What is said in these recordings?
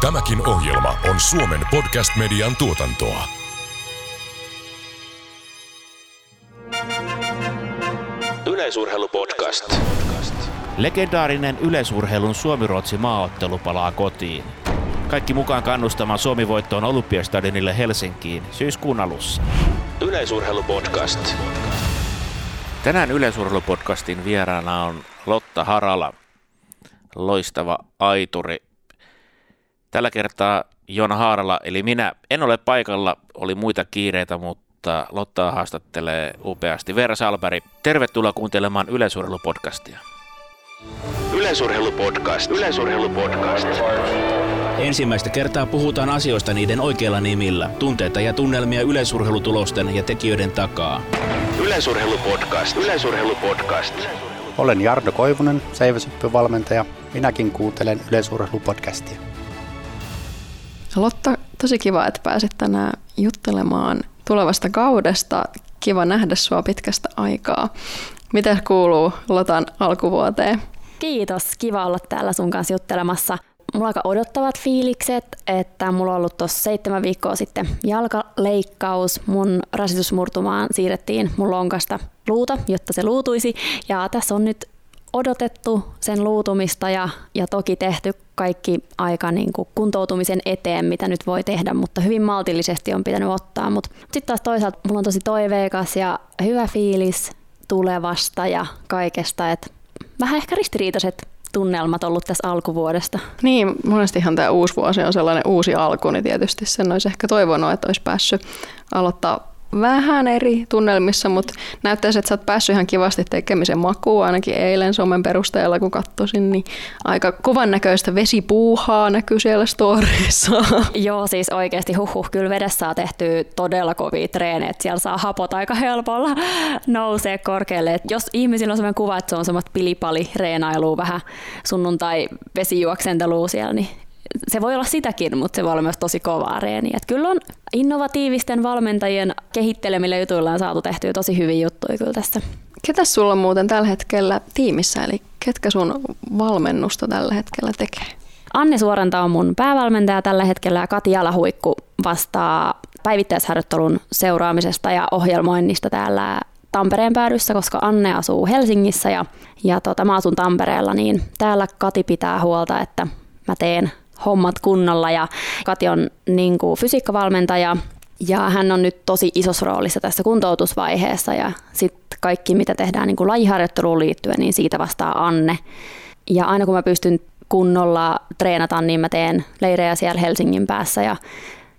Tämäkin ohjelma on Suomen podcast-median tuotantoa. Yleisurheilupodcast. Legendaarinen yleisurheilun Suomi-Ruotsi maaottelu palaa kotiin. Kaikki mukaan kannustamaan Suomi-voittoon Olympiastadionille Helsinkiin syyskuun alussa. Yleisurheilupodcast. Tänään Yleisurheilupodcastin vieraana on Lotta Harala, loistava aituri. Tällä kertaa Joona Haarala, eli minä en ole paikalla, oli muita kiireitä, mutta Lotta haastattelee upeasti. Veera Salberg, tervetuloa kuuntelemaan Yleisurheilupodcastia. Yleisurheilupodcast. Yleisurheilupodcast. Ensimmäistä kertaa puhutaan asioista niiden oikeilla nimillä, tunteita ja tunnelmia yleisurheilutulosten ja tekijöiden takaa. Yleisurheilupodcast. Yleisurheilupodcast. Olen Jardo Koivunen, seiväsyppyvalmentaja. Minäkin kuuntelen yleisurheilupodcastia. Lotta, tosi kiva, että pääsit tänään juttelemaan tulevasta kaudesta. Kiva nähdä sua pitkästä aikaa. Mitä kuuluu Lotan alkuvuoteen? Kiitos, kiva olla täällä sun kanssa juttelemassa. Mulla aika odottavat fiilikset, että mulla on ollut tuossa seitsemän viikkoa sitten jalkaleikkaus. Mun rasitusmurtumaan siirrettiin mun lonkasta luuta, jotta se luutuisi. Ja tässä on nyt odotettu sen luutumista ja, ja toki tehty kaikki aika niin kuin kuntoutumisen eteen, mitä nyt voi tehdä, mutta hyvin maltillisesti on pitänyt ottaa. Mutta sitten taas toisaalta mulla on tosi toiveikas ja hyvä fiilis tulevasta ja kaikesta, että vähän ehkä ristiriitaiset tunnelmat ollut tässä alkuvuodesta. Niin, monestihan tämä uusi vuosi on sellainen uusi alku, niin tietysti sen olisi ehkä toivonut, että olisi päässyt aloittaa vähän eri tunnelmissa, mutta näyttäisi, että sä oot päässyt ihan kivasti tekemisen makuun, ainakin eilen somen perusteella, kun katsoisin, niin aika kovan näköistä vesipuuhaa näkyy siellä storissa. Joo, siis oikeasti huhhuh, kyllä vedessä saa tehty todella kovia treenejä, siellä saa hapot aika helpolla nousee korkealle. Et jos ihmisillä on sellainen kuva, että se on semmoista pilipali reenailua vähän sunnuntai vesijuoksentelua siellä, niin se voi olla sitäkin, mutta se voi olla myös tosi kovaa reeniä. Et kyllä on innovatiivisten valmentajien kehittelemillä jutuilla on saatu tehtyä tosi hyviä juttuja kyllä tässä. Ketä sulla on muuten tällä hetkellä tiimissä, eli ketkä sun valmennusta tällä hetkellä tekee? Anne Suoranta on mun päävalmentaja tällä hetkellä ja Kati Jalahuikku vastaa päivittäisharjoittelun seuraamisesta ja ohjelmoinnista täällä Tampereen päädyssä, koska Anne asuu Helsingissä ja, ja tota, mä asun Tampereella, niin täällä Kati pitää huolta, että mä teen hommat kunnolla ja Kati on niin kuin fysiikkavalmentaja ja hän on nyt tosi isossa roolissa tässä kuntoutusvaiheessa ja sitten kaikki mitä tehdään niin kuin lajiharjoitteluun liittyen, niin siitä vastaa Anne. Ja aina kun mä pystyn kunnolla treenata, niin mä teen leirejä siellä Helsingin päässä ja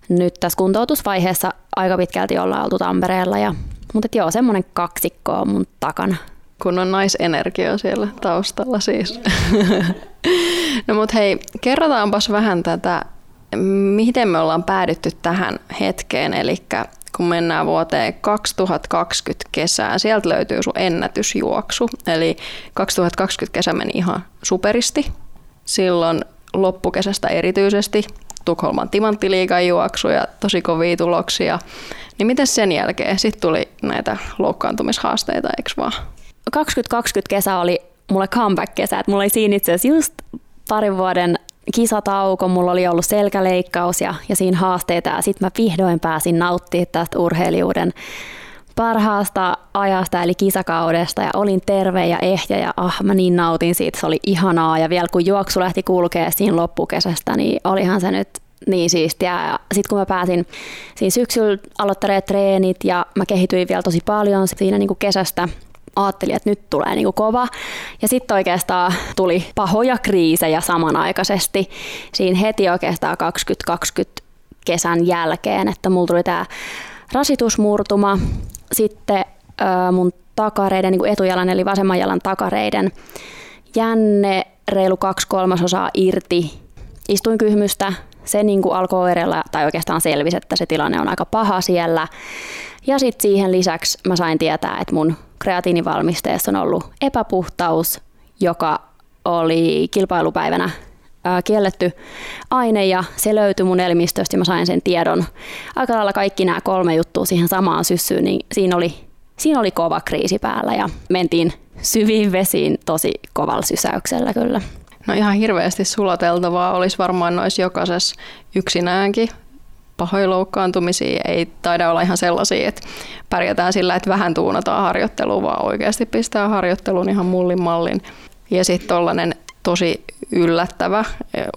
nyt tässä kuntoutusvaiheessa aika pitkälti ollaan oltu Tampereella. Ja, mutta joo, semmoinen kaksikko on mun takana kun on naisenergia siellä taustalla siis. no mut hei, kerrotaanpas vähän tätä, miten me ollaan päädytty tähän hetkeen, eli kun mennään vuoteen 2020 kesään, sieltä löytyy sun ennätysjuoksu, eli 2020 kesä meni ihan superisti. Silloin loppukesästä erityisesti Tukholman timanttiliigan juoksu ja tosi kovia tuloksia. Niin miten sen jälkeen? Sitten tuli näitä loukkaantumishaasteita, eikö vaan? 2020 kesä oli mulle comeback-kesä, että mulla oli siinä itse asiassa just parin vuoden kisatauko, mulla oli ollut selkäleikkaus ja, ja siinä haasteita. Ja sitten mä vihdoin pääsin nauttimaan tästä urheilijuuden parhaasta ajasta eli kisakaudesta. Ja olin terve ja ehjä ja ah, mä niin nautin siitä, se oli ihanaa. Ja vielä kun juoksu lähti kulkea siinä loppukesästä, niin olihan se nyt niin siistiä. Ja sitten kun mä pääsin siinä syksyllä aloittaneet treenit ja mä kehityin vielä tosi paljon siinä niin kuin kesästä ajattelin, että nyt tulee niin kuin kova. Ja sitten oikeastaan tuli pahoja kriisejä samanaikaisesti. Siinä heti oikeastaan 2020 kesän jälkeen, että mulla tuli tämä rasitusmurtuma, sitten mun takareiden, niin etujalan eli vasemman jalan takareiden jänne reilu kaksi kolmasosaa irti istuinkyhmystä. Se niin kuin alkoi oireilla, tai oikeastaan selvisi, että se tilanne on aika paha siellä. Ja sitten siihen lisäksi mä sain tietää, että mun kreatiinivalmisteessa on ollut epäpuhtaus, joka oli kilpailupäivänä kielletty aine ja se löytyi mun elimistöstä ja mä sain sen tiedon. Aika lailla kaikki nämä kolme juttua siihen samaan syssyyn, niin siinä oli, siinä oli kova kriisi päällä ja mentiin syviin vesiin tosi kovalla sysäyksellä kyllä. No ihan hirveästi sulateltavaa olisi varmaan noissa jokaisessa yksinäänkin. Pahoja loukkaantumisia ei taida olla ihan sellaisia, että pärjätään sillä, että vähän tuunataan harjoittelua, vaan oikeasti pistää harjoittelun ihan mullin mallin. Ja sitten tollainen tosi yllättävä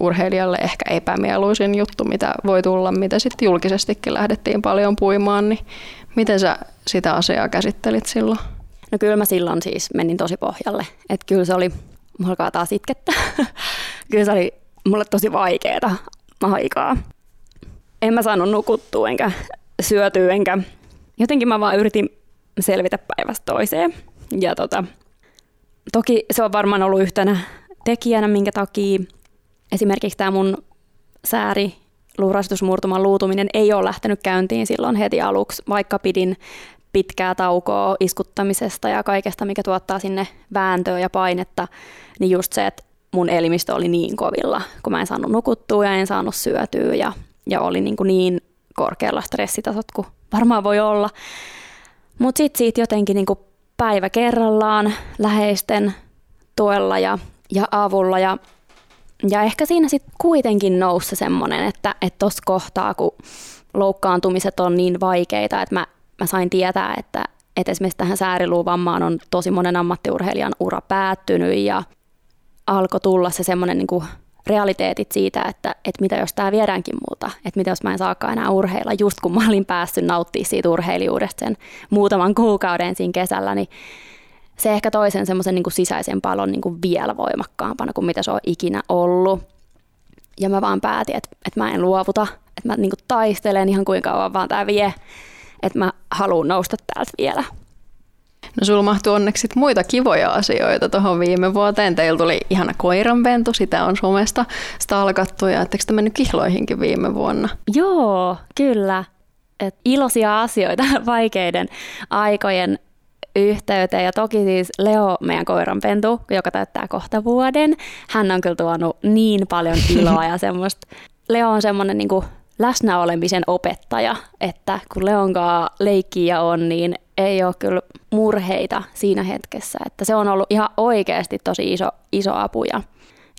urheilijalle ehkä epämieluisin juttu, mitä voi tulla, mitä sitten julkisestikin lähdettiin paljon puimaan, niin miten sä sitä asiaa käsittelit silloin? No kyllä mä silloin siis menin tosi pohjalle. Että kyllä se oli, mulla alkaa taas itkettä. kyllä se oli mulle tosi vaikeeta aikaa. En mä saanut nukuttua enkä syötyä enkä jotenkin mä vaan yritin selvitä päivästä toiseen. Ja tota, toki se on varmaan ollut yhtenä tekijänä, minkä takia esimerkiksi tämä mun sääri luurastusmurtuman luutuminen ei ole lähtenyt käyntiin silloin heti aluksi, vaikka pidin pitkää taukoa iskuttamisesta ja kaikesta, mikä tuottaa sinne vääntöä ja painetta, niin just se, että mun elimistö oli niin kovilla, kun mä en saanut nukuttua ja en saanut syötyä ja, ja oli niin, kuin niin korkealla stressitasot kuin varmaan voi olla. Mutta sitten siitä jotenkin niin kuin päivä kerrallaan läheisten tuella ja, ja avulla ja, ja ehkä siinä sitten kuitenkin nousi semmoinen, että tuossa kohtaa, kun loukkaantumiset on niin vaikeita, että mä mä sain tietää, että, että esimerkiksi tähän sääriluuvammaan on tosi monen ammattiurheilijan ura päättynyt ja alkoi tulla se semmoinen niin realiteetit siitä, että, että mitä jos tämä viedäänkin multa, että mitä jos mä en saakaan enää urheilla, just kun mä olin päässyt nauttimaan siitä urheilijuudesta sen muutaman kuukauden siinä kesällä, niin se ehkä toisen semmoisen niin sisäisen palon niin kuin vielä voimakkaampana kuin mitä se on ikinä ollut. Ja mä vaan päätin, että, että mä en luovuta, että mä niin kuin taistelen ihan kuinka kauan vaan tämä vie että mä haluan nousta täältä vielä. No sulla mahtui onneksi muita kivoja asioita tuohon viime vuoteen. Teillä tuli ihana koiranpentu, sitä on somesta stalkattu ja etteikö te mennyt kihloihinkin viime vuonna? Joo, kyllä. Et iloisia asioita vaikeiden aikojen yhteyteen. Ja toki siis Leo, meidän koiranpentu, joka täyttää kohta vuoden, hän on kyllä tuonut niin paljon iloa ja semmoista. Leo on semmoinen niin läsnäolemisen opettaja, että kun Leonkaa leikkiä on, niin ei ole kyllä murheita siinä hetkessä. Että se on ollut ihan oikeasti tosi iso, iso apu ja,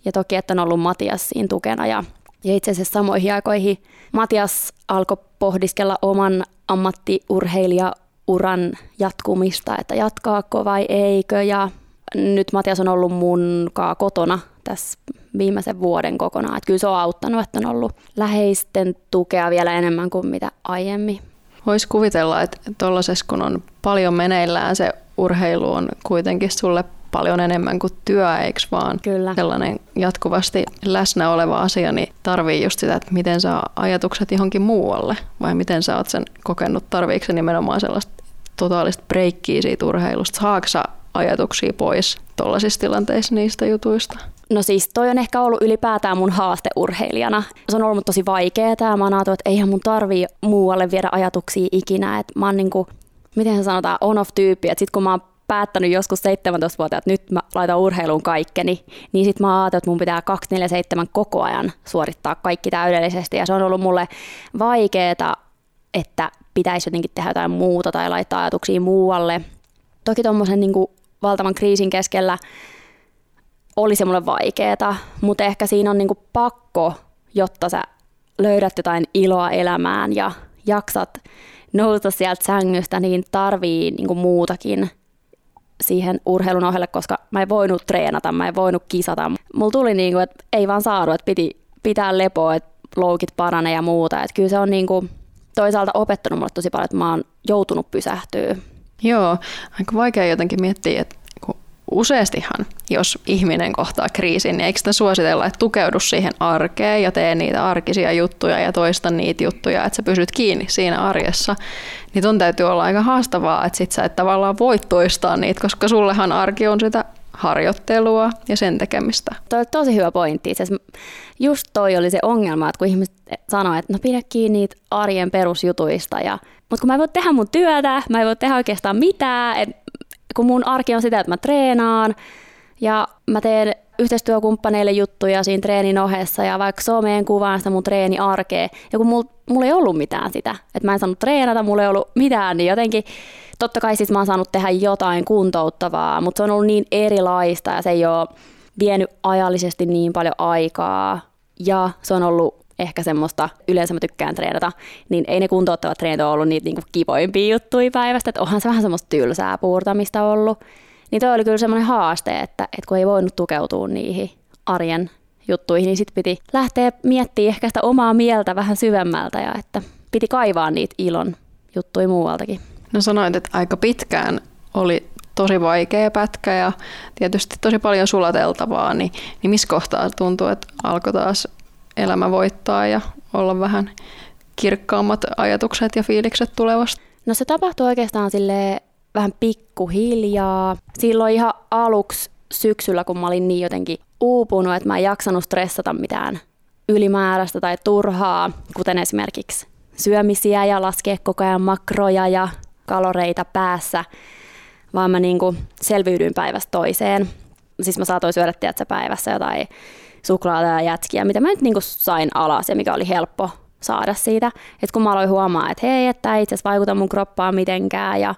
ja toki, että on ollut Matias siinä tukena. Ja, ja itse asiassa samoihin aikoihin Matias alkoi pohdiskella oman ammattiurheilijauran jatkumista, että jatkaako vai eikö. Ja nyt Matias on ollut mun kotona tässä viimeisen vuoden kokonaan. Että kyllä se on auttanut, että on ollut läheisten tukea vielä enemmän kuin mitä aiemmin. Voisi kuvitella, että tuollaisessa kun on paljon meneillään, se urheilu on kuitenkin sulle paljon enemmän kuin työ, eikö vaan Kyllä. sellainen jatkuvasti läsnä oleva asia, niin tarvii just sitä, että miten saa ajatukset johonkin muualle, vai miten sä oot sen kokenut, tarviiko se nimenomaan sellaista totaalista breikkiä siitä urheilusta, saako ajatuksia pois tuollaisissa tilanteissa niistä jutuista? No siis toi on ehkä ollut ylipäätään mun haaste urheilijana. Se on ollut tosi vaikeaa. Mä oon että eihän mun tarvii muualle viedä ajatuksia ikinä. Et mä oon niinku, miten se sanotaan, on-off-tyyppi. Että sit kun mä oon päättänyt joskus 17-vuotiaat, että nyt mä laitan urheiluun kaikkeni, niin sitten mä ajattelin, että mun pitää 247 koko ajan suorittaa kaikki täydellisesti. Ja se on ollut mulle vaikeaa, että pitäisi jotenkin tehdä jotain muuta tai laittaa ajatuksia muualle. Toki tuommoisen niin valtavan kriisin keskellä oli se mulle vaikeeta, mutta ehkä siinä on niinku pakko, jotta sä löydät jotain iloa elämään ja jaksat nousta sieltä sängystä, niin tarvii niinku muutakin siihen urheilun ohelle, koska mä en voinut treenata, mä en voinut kisata. Mulla tuli niinku, että ei vaan saadu, että piti pitää lepoa, että loukit parane ja muuta. Että kyllä se on niinku toisaalta opettanut mulle tosi paljon, että mä oon joutunut pysähtyä. Joo, aika vaikea jotenkin miettiä, että useastihan, jos ihminen kohtaa kriisin, niin eikö sitä suositella, että tukeudu siihen arkeen ja tee niitä arkisia juttuja ja toista niitä juttuja, että sä pysyt kiinni siinä arjessa. Niin ton täytyy olla aika haastavaa, että sit sä et tavallaan voi toistaa niitä, koska sullehan arki on sitä harjoittelua ja sen tekemistä. Toi on tosi hyvä pointti. just toi oli se ongelma, että kun ihmiset sanoo, että no pidä kiinni niitä arjen perusjutuista, ja, mutta kun mä en voi tehdä mun työtä, mä en voi tehdä oikeastaan mitään, että kun mun arki on sitä, että mä treenaan ja mä teen yhteistyökumppaneille juttuja siinä treenin ohessa ja vaikka someen kuvaan sitä mun treeniarkea. Ja kun mulla mul ei ollut mitään sitä, että mä en saanut treenata, mulla ei ollut mitään, niin jotenkin totta kai siis mä oon saanut tehdä jotain kuntouttavaa, mutta se on ollut niin erilaista ja se ei ole vienyt ajallisesti niin paljon aikaa ja se on ollut ehkä semmoista, yleensä mä tykkään treenata, niin ei ne kuntouttavat treenit ole ollut niitä niinku kivoimpia juttuja päivästä, että onhan se vähän semmoista tylsää puurtamista ollut. Niin toi oli kyllä semmoinen haaste, että, että kun ei voinut tukeutua niihin arjen juttuihin, niin sitten piti lähteä miettimään ehkä sitä omaa mieltä vähän syvemmältä ja että piti kaivaa niitä ilon juttuja muualtakin. No sanoit, että aika pitkään oli tosi vaikea pätkä ja tietysti tosi paljon sulateltavaa, niin, niin missä kohtaa tuntuu, että alkoi taas elämä voittaa ja olla vähän kirkkaammat ajatukset ja fiilikset tulevasta? No se tapahtui oikeastaan sille vähän pikkuhiljaa. Silloin ihan aluksi syksyllä, kun mä olin niin jotenkin uupunut, että mä en jaksanut stressata mitään ylimääräistä tai turhaa, kuten esimerkiksi syömisiä ja laskea koko ajan makroja ja kaloreita päässä, vaan mä niinku selviydyin päivästä toiseen. Siis mä saatoin syödä tiedätkö, päivässä jotain suklaata ja jätskiä, mitä mä nyt niinku sain alas ja mikä oli helppo saada siitä. Et kun mä aloin huomaa, että hei, että ei itse asiassa vaikuta mun kroppaan mitenkään ja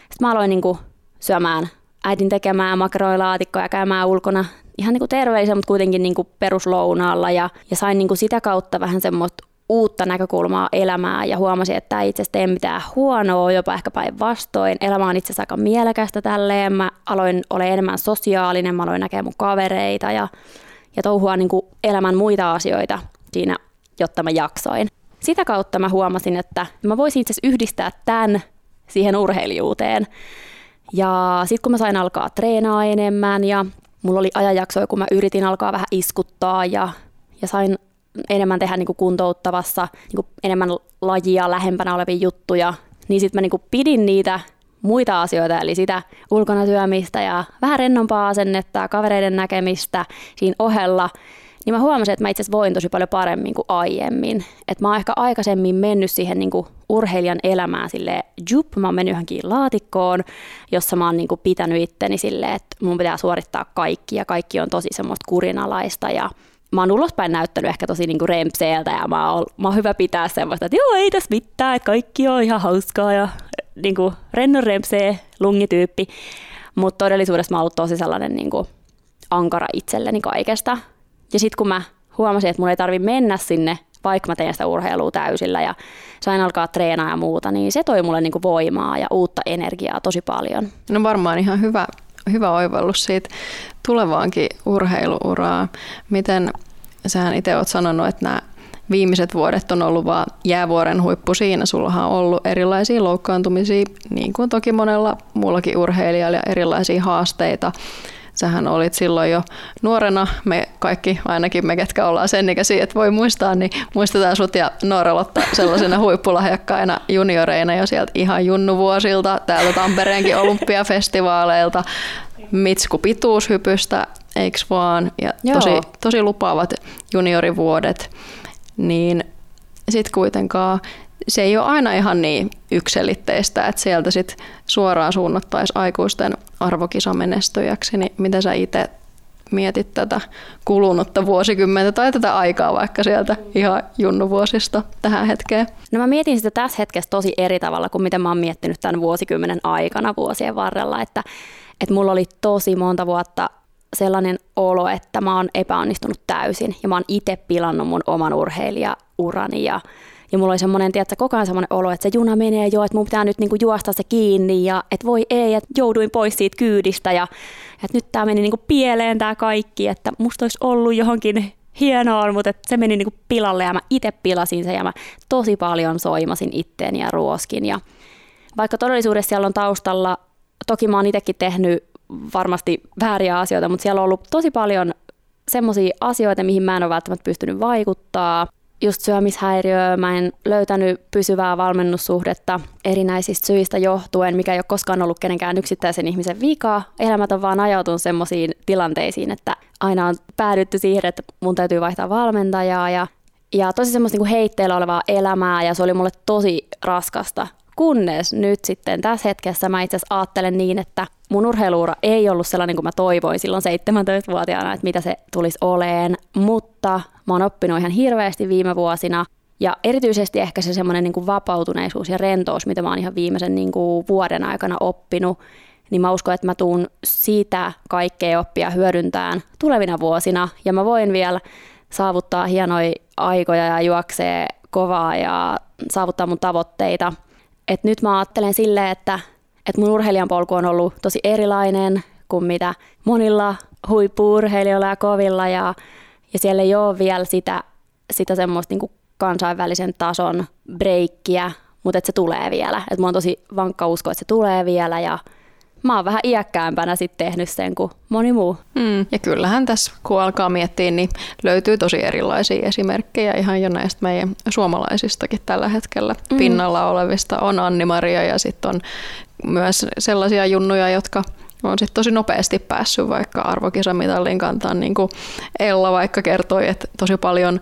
sitten mä aloin niinku syömään äidin tekemään ja käymään ulkona ihan niinku terveellisen, mutta kuitenkin niinku peruslounaalla ja, ja sain niinku sitä kautta vähän semmoista uutta näkökulmaa elämään ja huomasin, että itse asiassa tee mitään huonoa, jopa ehkä päinvastoin. Elämä on itse asiassa aika mielekästä tälleen. Mä aloin olla enemmän sosiaalinen, mä aloin näkeä mun kavereita ja, ja touhua niin kuin elämän muita asioita siinä, jotta mä jaksoin. Sitä kautta mä huomasin, että mä voisin itse asiassa yhdistää tämän siihen urheilijuuteen. Ja sitten kun mä sain alkaa treenaa enemmän ja mulla oli ajanjaksoja, kun mä yritin alkaa vähän iskuttaa ja, ja sain enemmän tehdä niin kuin kuntouttavassa, niin kuin enemmän lajia lähempänä olevia juttuja, niin sitten mä niin kuin pidin niitä muita asioita, eli sitä ulkona syömistä ja vähän rennompaa asennetta, kavereiden näkemistä siinä ohella, niin mä huomasin, että mä itse voin tosi paljon paremmin kuin aiemmin. Että mä oon ehkä aikaisemmin mennyt siihen niin kuin urheilijan elämään sille jup, mä oon mennyt johonkin laatikkoon, jossa mä oon niin kuin pitänyt itteni silleen, että mun pitää suorittaa kaikki ja kaikki on tosi semmoista kurinalaista ja mä oon ulospäin näyttänyt ehkä tosi niinku rempseeltä ja mä oon, mä oon hyvä pitää semmoista, että joo ei tässä mitään, että kaikki on ihan hauskaa ja niinku rennon rempsee lungityyppi. Mutta todellisuudessa mä oon ollut tosi sellainen niinku ankara itselleni kaikesta. Ja sitten kun mä huomasin, että mun ei tarvi mennä sinne, vaikka mä teen sitä urheilua täysillä ja sain alkaa treenaa ja muuta, niin se toi mulle niinku voimaa ja uutta energiaa tosi paljon. No varmaan ihan hyvä, hyvä oivallus siitä tulevaankin urheiluuraa. Miten sähän itse olet sanonut, että nämä viimeiset vuodet on ollut vaan jäävuoren huippu siinä. Sullahan on ollut erilaisia loukkaantumisia, niin kuin toki monella muullakin urheilijalla, ja erilaisia haasteita. Sähän olit silloin jo nuorena, me kaikki, ainakin me ketkä ollaan sen ikäisiä, että voi muistaa, niin muistetaan sut ja Noorelotta sellaisena huippulahjakkaina junioreina jo sieltä ihan junnuvuosilta, täältä Tampereenkin olympiafestivaaleilta, Mitsku pituushypystä, eikö vaan, ja tosi, tosi lupaavat juniorivuodet, niin sitten kuitenkaan se ei ole aina ihan niin ykselitteistä, että sieltä sit suoraan suunnattaisiin aikuisten arvokisamenestyjäksi, niin miten sä itse mietit tätä kulunutta vuosikymmentä tai tätä aikaa vaikka sieltä ihan junnuvuosista tähän hetkeen? No mä mietin sitä tässä hetkessä tosi eri tavalla kuin miten mä oon miettinyt tämän vuosikymmenen aikana vuosien varrella, että, että mulla oli tosi monta vuotta sellainen olo, että mä oon epäonnistunut täysin ja mä oon itse pilannut mun oman urheilijaurani ja ja mulla oli semmoinen, tiedätkö, koko ajan semmoinen olo, että se juna menee jo, että mun pitää nyt niinku juosta se kiinni ja että voi ei, että jouduin pois siitä kyydistä ja että nyt tämä meni niinku pieleen tämä kaikki, että musta olisi ollut johonkin hienoa, mutta että se meni niinku pilalle ja mä itse pilasin sen ja mä tosi paljon soimasin itteeni ja ruoskin ja vaikka todellisuudessa siellä on taustalla, toki mä oon itsekin tehnyt varmasti vääriä asioita, mutta siellä on ollut tosi paljon semmoisia asioita, mihin mä en ole välttämättä pystynyt vaikuttaa. Just syömishäiriö, mä en löytänyt pysyvää valmennussuhdetta erinäisistä syistä johtuen, mikä ei ole koskaan ollut kenenkään yksittäisen ihmisen vika. Elämät on vaan ajautunut semmoisiin tilanteisiin, että aina on päädytty siihen, että mun täytyy vaihtaa valmentajaa ja, ja tosi semmoista niin heitteillä olevaa elämää ja se oli mulle tosi raskasta Kunnes nyt sitten tässä hetkessä mä itse asiassa ajattelen niin, että mun urheiluura ei ollut sellainen kuin mä toivoin silloin 17-vuotiaana, että mitä se tulisi oleen, mutta mä oon oppinut ihan hirveästi viime vuosina. Ja erityisesti ehkä se semmoinen niin kuin vapautuneisuus ja rentous, mitä mä oon ihan viimeisen niin kuin vuoden aikana oppinut, niin mä uskon, että mä tuun siitä kaikkea oppia hyödyntään tulevina vuosina. Ja mä voin vielä saavuttaa hienoja aikoja ja juoksee kovaa ja saavuttaa mun tavoitteita. Et nyt mä ajattelen silleen, että, että mun urheilijan polku on ollut tosi erilainen kuin mitä monilla huippuurheilijoilla ja kovilla ja, ja siellä ei ole vielä sitä, sitä semmoista niin kansainvälisen tason breikkiä, mutta se tulee vielä. Et mulla on tosi vankka usko, että se tulee vielä ja mä oon vähän iäkkäämpänä sitten tehnyt sen kuin moni muu. Mm, ja kyllähän tässä, kun alkaa miettiä, niin löytyy tosi erilaisia esimerkkejä ihan jo näistä meidän suomalaisistakin tällä hetkellä mm. pinnalla olevista. On Anni-Maria ja sitten on myös sellaisia junnuja, jotka on sitten tosi nopeasti päässyt vaikka arvokisamitallin kantaan, niin kuin Ella vaikka kertoi, että tosi paljon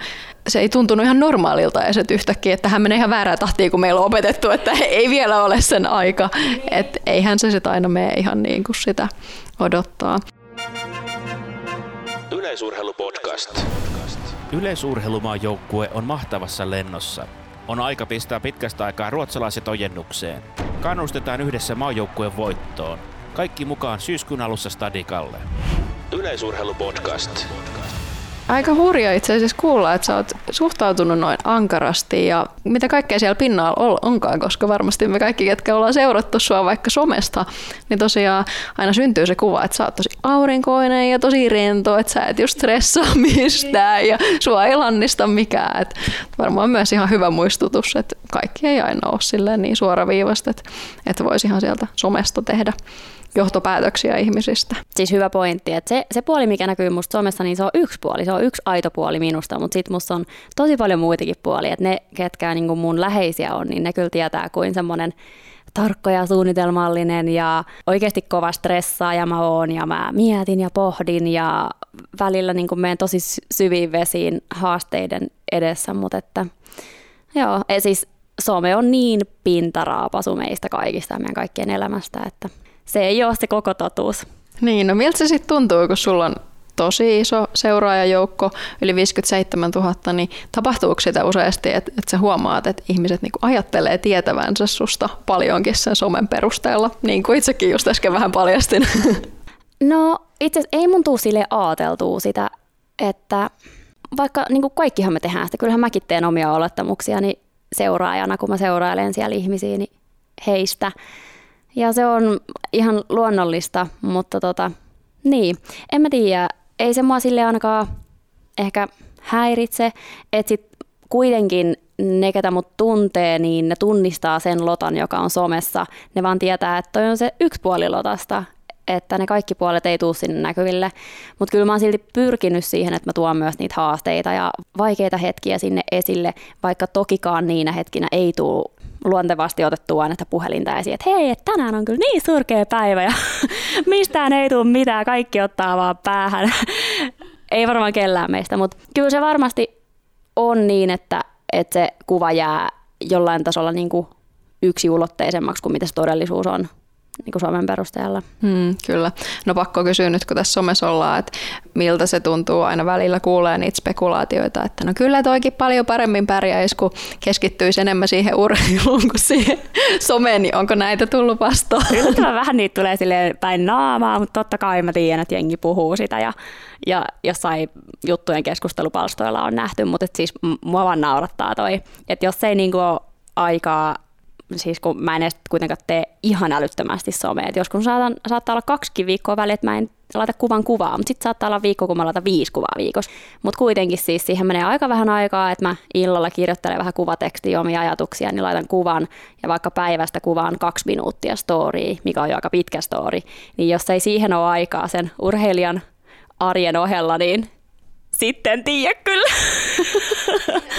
se ei tuntunut ihan normaalilta edes, että yhtäkkiä, että hän menee ihan väärää tahtiin, kun meillä on opetettu, että ei vielä ole sen aika. Että eihän se sitten aina mene ihan niin kuin sitä odottaa. Yleisurheilupodcast. Yleisurheilumaajoukue on mahtavassa lennossa. On aika pistää pitkästä aikaa ruotsalaiset ojennukseen. Kannustetaan yhdessä maajoukkueen voittoon. Kaikki mukaan syyskuun alussa Stadikalle. Yleisurheilupodcast. Aika hurja itse asiassa kuulla, että sä oot suhtautunut noin ankarasti ja mitä kaikkea siellä pinnalla onkaan, koska varmasti me kaikki, ketkä ollaan seurattu sua vaikka somesta, niin tosiaan aina syntyy se kuva, että sä oot tosi aurinkoinen ja tosi rento, että sä et just stressaa mistään ja sua ei lannista mikään. Et varmaan myös ihan hyvä muistutus, että kaikki ei aina ole silleen niin suoraviivasta, että, että voisi ihan sieltä somesta tehdä johtopäätöksiä ihmisistä. Siis hyvä pointti, että se, se puoli, mikä näkyy musta somessa, niin se on yksi puoli, se on yksi aito puoli minusta, mutta sitten musta on tosi paljon muitakin puolia, että ne, ketkä niin mun läheisiä on, niin ne kyllä tietää kuin semmoinen tarkka ja suunnitelmallinen ja oikeasti kova stressaa ja mä oon ja mä mietin ja pohdin ja välillä niin menen tosi syviin vesiin haasteiden edessä, mutta että joo, e siis some on niin pintaraapasu meistä kaikista meidän kaikkien elämästä, että se ei ole se koko totuus. Niin, no miltä se sitten tuntuu, kun sulla on tosi iso seuraajajoukko, yli 57 000, niin tapahtuuko sitä useasti, että, että sä huomaat, että ihmiset niin ajattelee tietävänsä susta paljonkin sen somen perusteella, niin kuin itsekin just äsken vähän paljastin? No itse asiassa ei mun tuu sille ajateltua sitä, että vaikka niin kuin kaikkihan me tehdään sitä, kyllähän mäkin teen omia olettamuksiani seuraajana, kun mä seurailen siellä ihmisiä niin heistä. Ja se on ihan luonnollista, mutta tota, niin, en mä tiedä, ei se mua sille ainakaan ehkä häiritse, että sit kuitenkin ne, ketä mut tuntee, niin ne tunnistaa sen lotan, joka on somessa. Ne vaan tietää, että toi on se yksi puoli lotasta, että ne kaikki puolet ei tule sinne näkyville. Mutta kyllä mä oon silti pyrkinyt siihen, että mä tuon myös niitä haasteita ja vaikeita hetkiä sinne esille, vaikka tokikaan niinä hetkinä ei tule luontevasti otettu aina että puhelinta esiin, että hei, että tänään on kyllä niin surkea päivä ja mistään ei tule mitään, kaikki ottaa vaan päähän. ei varmaan kellään meistä, mutta kyllä se varmasti on niin, että, että se kuva jää jollain tasolla niin kuin yksiulotteisemmaksi kuin mitä se todellisuus on niin kuin Suomen perusteella. Hmm, kyllä. No pakko kysyä nyt, kun tässä somessa ollaan, että miltä se tuntuu. Aina välillä kuulee niitä spekulaatioita, että no kyllä toikin paljon paremmin pärjäisi, kun keskittyisi enemmän siihen urheiluun kuin siihen someen, niin onko näitä tullut vastaan? Kyllä vähän niitä tulee silleen päin naamaa, mutta totta kai mä tiedän, että jengi puhuu sitä ja, ja jossain juttujen keskustelupalstoilla on nähty, mutta siis mua vaan naurattaa toi, että jos ei niinku ole aikaa siis kun mä en edes kuitenkaan tee ihan älyttömästi somea. Et joskus saatan, saattaa olla kaksi viikkoa väliin, että mä en laita kuvan kuvaa, mutta sitten saattaa olla viikko, kun mä laitan viisi kuvaa viikossa. Mutta kuitenkin siis siihen menee aika vähän aikaa, että mä illalla kirjoittelen vähän kuvatekstiä omia ajatuksia, niin laitan kuvan ja vaikka päivästä kuvaan kaksi minuuttia story, mikä on jo aika pitkä story, niin jos ei siihen ole aikaa sen urheilijan arjen ohella, niin sitten tiedä kyllä.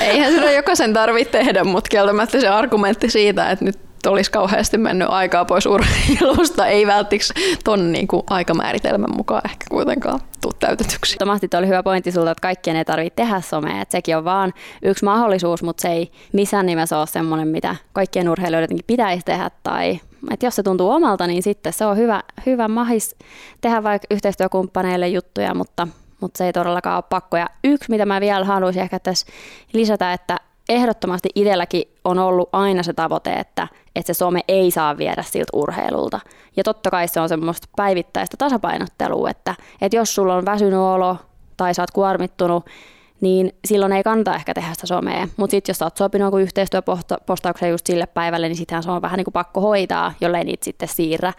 Eihän sitä jokaisen tarvitse tehdä, mutta kieltämättä se argumentti siitä, että nyt olisi kauheasti mennyt aikaa pois urheilusta, ei välttämättä ton niin kuin aikamääritelmän mukaan ehkä kuitenkaan tuu täytetyksi. Tomahti oli hyvä pointti sulta, että kaikkien ei tarvitse tehdä somea, että sekin on vaan yksi mahdollisuus, mutta se ei missään nimessä ole semmoinen, mitä kaikkien urheilijoiden pitäisi tehdä tai että jos se tuntuu omalta, niin sitten se on hyvä, hyvä mahis tehdä vaikka yhteistyökumppaneille juttuja, mutta mutta se ei todellakaan ole pakko. Ja yksi, mitä mä vielä haluaisin ehkä tässä lisätä, että ehdottomasti itselläkin on ollut aina se tavoite, että, että se some ei saa viedä siltä urheilulta. Ja totta kai se on semmoista päivittäistä tasapainottelua, että, että jos sulla on väsynyt olo tai sä oot kuormittunut, niin silloin ei kannata ehkä tehdä sitä somea. Mutta sitten jos oot sopinut jonkun yhteistyöpostauksen just sille päivälle, niin sittenhän se on vähän niin kuin pakko hoitaa, jollei niitä sitten siirrä.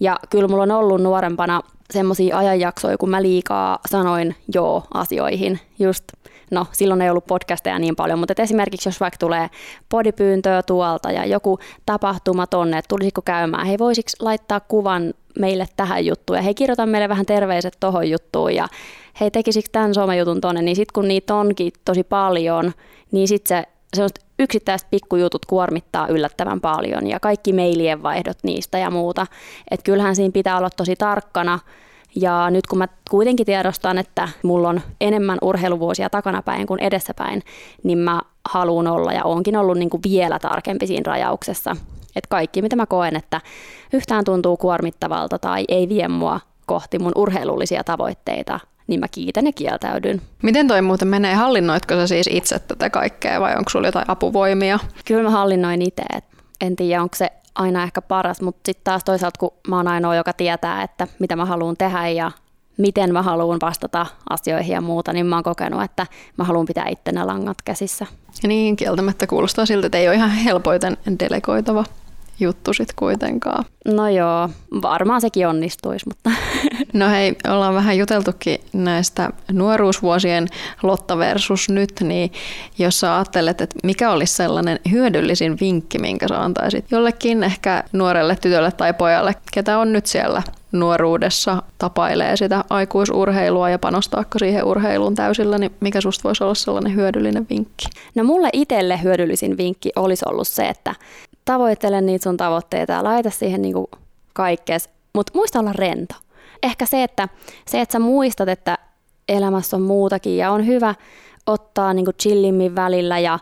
Ja kyllä mulla on ollut nuorempana semmoisia ajanjaksoja, kun mä liikaa sanoin joo asioihin. Just, no silloin ei ollut podcasteja niin paljon, mutta esimerkiksi jos vaikka tulee podipyyntöä tuolta ja joku tapahtuma tonne, että tulisiko käymään, hei voisiko laittaa kuvan meille tähän juttuun ja hei kirjoita meille vähän terveiset tohon juttuun ja hei tekisikö tämän somejutun tonne, niin sitten kun niitä onkin tosi paljon, niin sitten se yksittäiset pikkujutut kuormittaa yllättävän paljon ja kaikki mailien vaihdot niistä ja muuta. Että kyllähän siinä pitää olla tosi tarkkana. Ja nyt kun mä kuitenkin tiedostan, että mulla on enemmän urheiluvuosia takanapäin kuin edessäpäin, niin mä haluan olla ja onkin ollut niin kuin vielä tarkempi siinä rajauksessa. Että kaikki, mitä mä koen, että yhtään tuntuu kuormittavalta tai ei vie mua kohti mun urheilullisia tavoitteita, niin mä kiitän ja kieltäydyn. Miten toi muuten menee? Hallinnoitko sä siis itse tätä kaikkea vai onko sulla jotain apuvoimia? Kyllä mä hallinnoin itse. En tiedä, onko se aina ehkä paras, mutta sitten taas toisaalta, kun mä oon ainoa, joka tietää, että mitä mä haluan tehdä ja miten mä haluan vastata asioihin ja muuta, niin mä oon kokenut, että mä haluan pitää itse langat käsissä. Ja niin, kieltämättä kuulostaa siltä, että ei ole ihan helpoiten delegoitava juttu sitten kuitenkaan. No joo, varmaan sekin onnistuisi, mutta... No hei, ollaan vähän juteltukin näistä nuoruusvuosien Lotta versus nyt, niin jos sä ajattelet, että mikä olisi sellainen hyödyllisin vinkki, minkä sä antaisit jollekin ehkä nuorelle tytölle tai pojalle, ketä on nyt siellä nuoruudessa tapailee sitä aikuisurheilua ja panostaako siihen urheiluun täysillä, niin mikä susta voisi olla sellainen hyödyllinen vinkki? No mulle itselle hyödyllisin vinkki olisi ollut se, että tavoittele niitä sun tavoitteita ja laita siihen niinku kaikkees, mutta muista olla rento. Ehkä se, että, se, että sä muistat, että elämässä on muutakin ja on hyvä ottaa niinku chillimmin välillä ja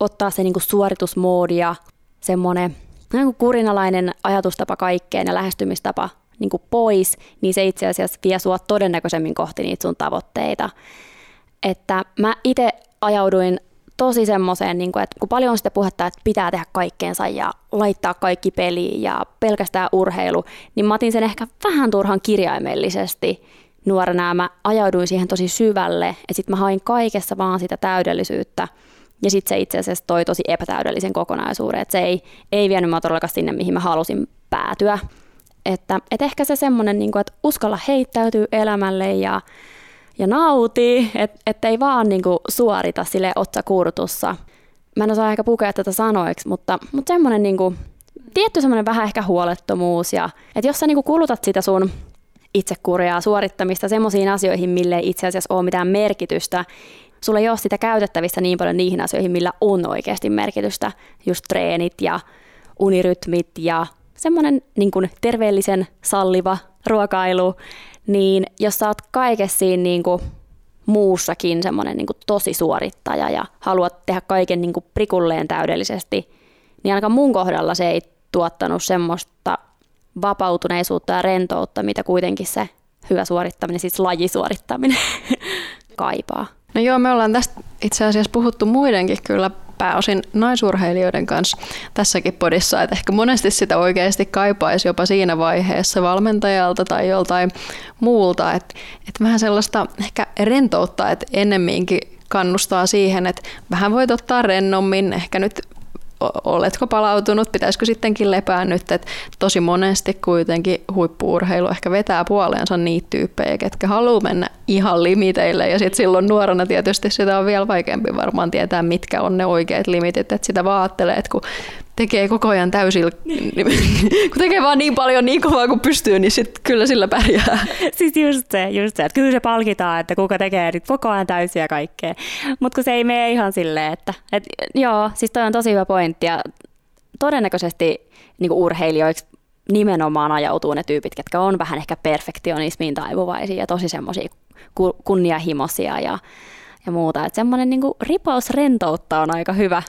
ottaa se niinku suoritusmoodi ja semmoinen niinku kurinalainen ajatustapa kaikkeen ja lähestymistapa niinku pois, niin se itse asiassa vie sua todennäköisemmin kohti niitä sun tavoitteita. Että mä itse ajauduin tosi semmoiseen, niin että kun paljon on sitä puhetta, että pitää tehdä kaikkeensa ja laittaa kaikki peliin ja pelkästään urheilu, niin mä otin sen ehkä vähän turhan kirjaimellisesti nuorena mä ajauduin siihen tosi syvälle, että sitten mä hain kaikessa vaan sitä täydellisyyttä. Ja sitten se itse asiassa toi tosi epätäydellisen kokonaisuuden, että se ei, ei vienyt mä todellakaan sinne, mihin mä halusin päätyä. Että et ehkä se semmoinen, niin että uskalla heittäytyy elämälle ja ja nautii, että ei vaan niinku suorita sille otsakurtussa. Mä en osaa ehkä pukea tätä sanoiksi, mutta, mutta semmoinen niinku, tietty semmoinen vähän ehkä huolettomuus. Ja, että jos sä niinku kulutat sitä sun itsekuria suorittamista semmoisiin asioihin, mille ei itse asiassa ole mitään merkitystä, sulla ei ole sitä käytettävissä niin paljon niihin asioihin, millä on oikeasti merkitystä, just treenit ja unirytmit ja semmoinen niin kuin terveellisen salliva ruokailu, niin jos sä oot kaikessa siinä niin kuin muussakin semmoinen niin tosi suorittaja ja haluat tehdä kaiken niin kuin prikulleen täydellisesti, niin ainakaan mun kohdalla se ei tuottanut semmoista vapautuneisuutta ja rentoutta, mitä kuitenkin se hyvä suorittaminen, siis lajisuorittaminen kaipaa. No joo, me ollaan tästä itse asiassa puhuttu muidenkin kyllä pääosin naisurheilijoiden kanssa tässäkin podissa, että ehkä monesti sitä oikeasti kaipaisi jopa siinä vaiheessa valmentajalta tai joltain muulta, että, että vähän sellaista ehkä rentoutta, että ennemminkin kannustaa siihen, että vähän voit ottaa rennommin, ehkä nyt oletko palautunut, pitäisikö sittenkin lepää nyt, että tosi monesti kuitenkin huippuurheilu ehkä vetää puoleensa niitä tyyppejä, ketkä haluaa mennä ihan limiteille. Ja sitten silloin nuorena tietysti sitä on vielä vaikeampi varmaan tietää, mitkä on ne oikeat limitit, että sitä vaattelee, että kun tekee koko ajan täysillä, kun tekee vaan niin paljon niin kovaa kuin pystyy, niin sit kyllä sillä pärjää. Siis just se, just se, että kyllä se palkitaan, että kuka tekee nyt koko ajan täysiä kaikkea. Mutta kun se ei mene ihan silleen, että et, joo, siis toi on tosi hyvä pointti ja todennäköisesti niin urheilijoiksi nimenomaan ajautuu ne tyypit, ketkä on vähän ehkä perfektionismiin taipuvaisia ja tosi semmoisia kunnianhimoisia ja, ja muuta. Että semmoinen niin ripaus rentoutta on aika hyvä,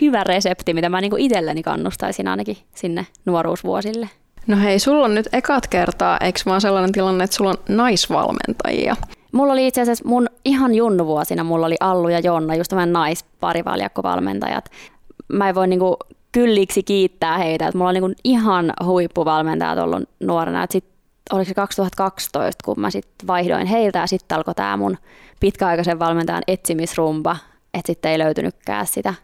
hyvä resepti, mitä mä niin itselleni kannustaisin ainakin sinne nuoruusvuosille. No hei, sulla on nyt ekat kertaa, eikö vaan sellainen tilanne, että sulla on naisvalmentajia? Mulla oli itse asiassa mun ihan junnuvuosina, mulla oli Allu ja Jonna, just tämän naisparivaljakkovalmentajat. Mä en voi niinku kylliksi kiittää heitä, että mulla on niinku ihan huippuvalmentajat ollut nuorena. Sit oliko se 2012, kun mä sitten vaihdoin heiltä ja sitten alkoi tämä mun pitkäaikaisen valmentajan etsimisrumba, että sitten ei löytynytkään sitä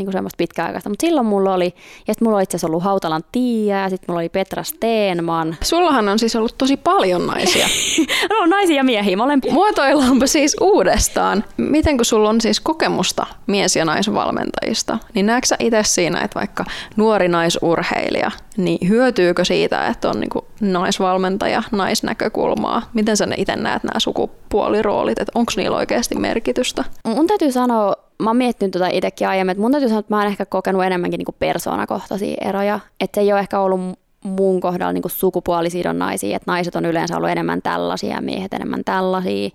niin kuin semmoista pitkäaikaista. Mutta silloin mulla oli, ja sitten mulla oli itse asiassa ollut Hautalan Tiia, ja sitten mulla oli Petra Steenman. Sullahan on siis ollut tosi paljon naisia. no naisia ja miehiä molempia. Muotoillaanpa siis uudestaan. Miten kun sulla on siis kokemusta mies- ja naisvalmentajista, niin näetkö sä itse siinä, että vaikka nuori naisurheilija, niin hyötyykö siitä, että on niinku naisvalmentaja, naisnäkökulmaa? Miten sä itse näet nämä sukupuoliroolit, että onko niillä oikeasti merkitystä? Mun täytyy sanoa, mä oon miettinyt tota itsekin aiemmin, että mun täytyy sanoa, että mä oon ehkä kokenut enemmänkin niinku persoonakohtaisia eroja. Että se ei ole ehkä ollut muun kohdalla niinku sukupuolisidonnaisia, että naiset on yleensä ollut enemmän tällaisia ja miehet enemmän tällaisia.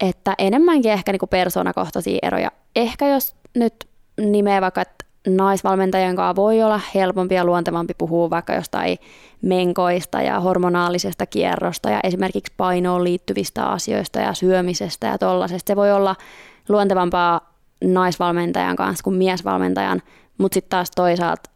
Että enemmänkin ehkä niinku persoonakohtaisia eroja. Ehkä jos nyt nimeä vaikka, että naisvalmentajien kanssa voi olla helpompi ja luontevampi puhua vaikka jostain menkoista ja hormonaalisesta kierrosta ja esimerkiksi painoon liittyvistä asioista ja syömisestä ja tollaisesta. Se voi olla luontevampaa naisvalmentajan kanssa kuin miesvalmentajan, mutta sitten taas toisaalta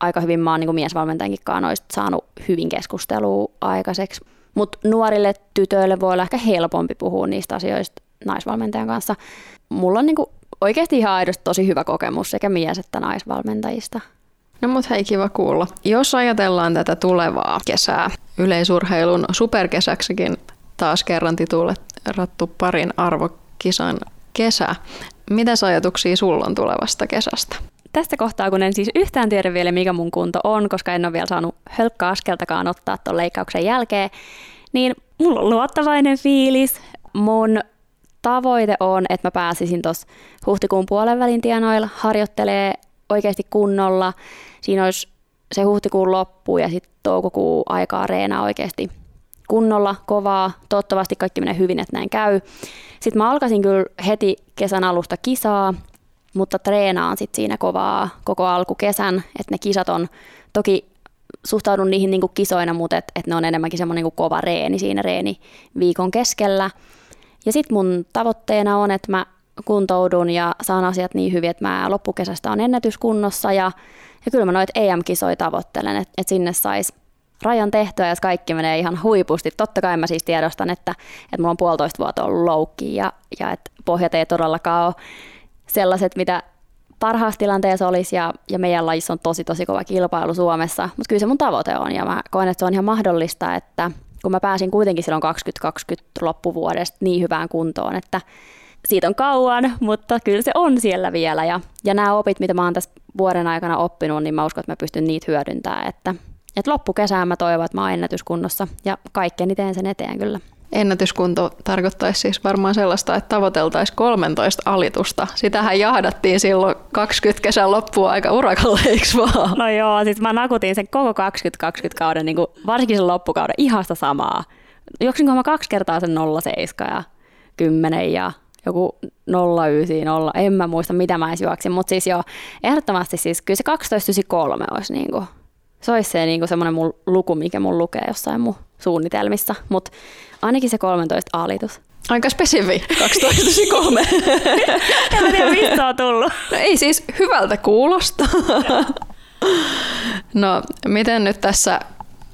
aika hyvin mä oon niin miesvalmentajankin kanssa saanut hyvin keskustelua aikaiseksi. Mutta nuorille tytöille voi olla ehkä helpompi puhua niistä asioista naisvalmentajan kanssa. Mulla on niin kuin oikeasti ihan aidosti tosi hyvä kokemus sekä mies- että naisvalmentajista. No mut hei, kiva kuulla. Jos ajatellaan tätä tulevaa kesää, yleisurheilun superkesäksikin taas kerran titulettu parin arvokisan kesä. Mitä ajatuksia sulla on tulevasta kesästä? Tästä kohtaa, kun en siis yhtään tiedä vielä, mikä mun kunto on, koska en ole vielä saanut hölkkäaskeltakaan ottaa tuon leikkauksen jälkeen, niin mulla on luottavainen fiilis. Mun tavoite on, että mä pääsisin tuossa huhtikuun puolen välin tienoilla harjoittelee oikeasti kunnolla. Siinä olisi se huhtikuun loppu ja sitten toukokuun aikaa reenaa oikeasti kunnolla, kovaa. Toivottavasti kaikki menee hyvin, että näin käy. Sitten mä alkaisin kyllä heti kesän alusta kisaa, mutta treenaan sitten siinä kovaa koko alkukesän, että ne kisat on, toki suhtaudun niihin niinku kisoina, mutta et, et ne on enemmänkin semmoinen niinku kova reeni siinä reeni viikon keskellä. Ja sitten mun tavoitteena on, että mä kuntoudun ja saan asiat niin hyvin, että mä loppukesästä on ennätyskunnossa ja, ja kyllä mä noit EM-kisoja tavoittelen, että, että sinne saisi rajan tehtyä, jos kaikki menee ihan huipusti. Totta kai mä siis tiedostan, että, että mulla on puolitoista vuotta ollut loukki ja, ja että pohjat ei todellakaan ole sellaiset, mitä parhaassa tilanteessa olisi ja, ja meidän lajissa on tosi tosi kova kilpailu Suomessa, mutta kyllä se mun tavoite on ja mä koen, että se on ihan mahdollista, että kun mä pääsin kuitenkin silloin 2020 loppuvuodesta niin hyvään kuntoon, että siitä on kauan, mutta kyllä se on siellä vielä ja, ja nämä opit, mitä mä oon tässä vuoden aikana oppinut, niin mä uskon, että mä pystyn niitä hyödyntämään, että et loppukesään mä toivon, että mä oon ennätyskunnossa ja kaikkeni teen sen eteen kyllä. Ennätyskunto tarkoittaisi siis varmaan sellaista, että tavoiteltaisiin 13 alitusta. Sitähän jahdattiin silloin 20 kesän loppuun aika urakalle, eikö vaan? No joo, siis mä nakutin sen koko 2020 kauden, niin kuin varsinkin sen loppukauden, ihasta samaa. Juoksinko mä kaksi kertaa sen 07 ja 10 ja joku 09, 0, en mä muista mitä mä edes juoksin, mutta siis joo, ehdottomasti siis kyllä se 12.93 olisi niin kuin se olisi se niin semmoinen mun luku, mikä mun lukee jossain mun suunnitelmissa, mutta ainakin se 13 alitus. Aika spesifi, 12.3. en tiedä, mistä on tullut. No ei siis hyvältä kuulosta. no, miten nyt tässä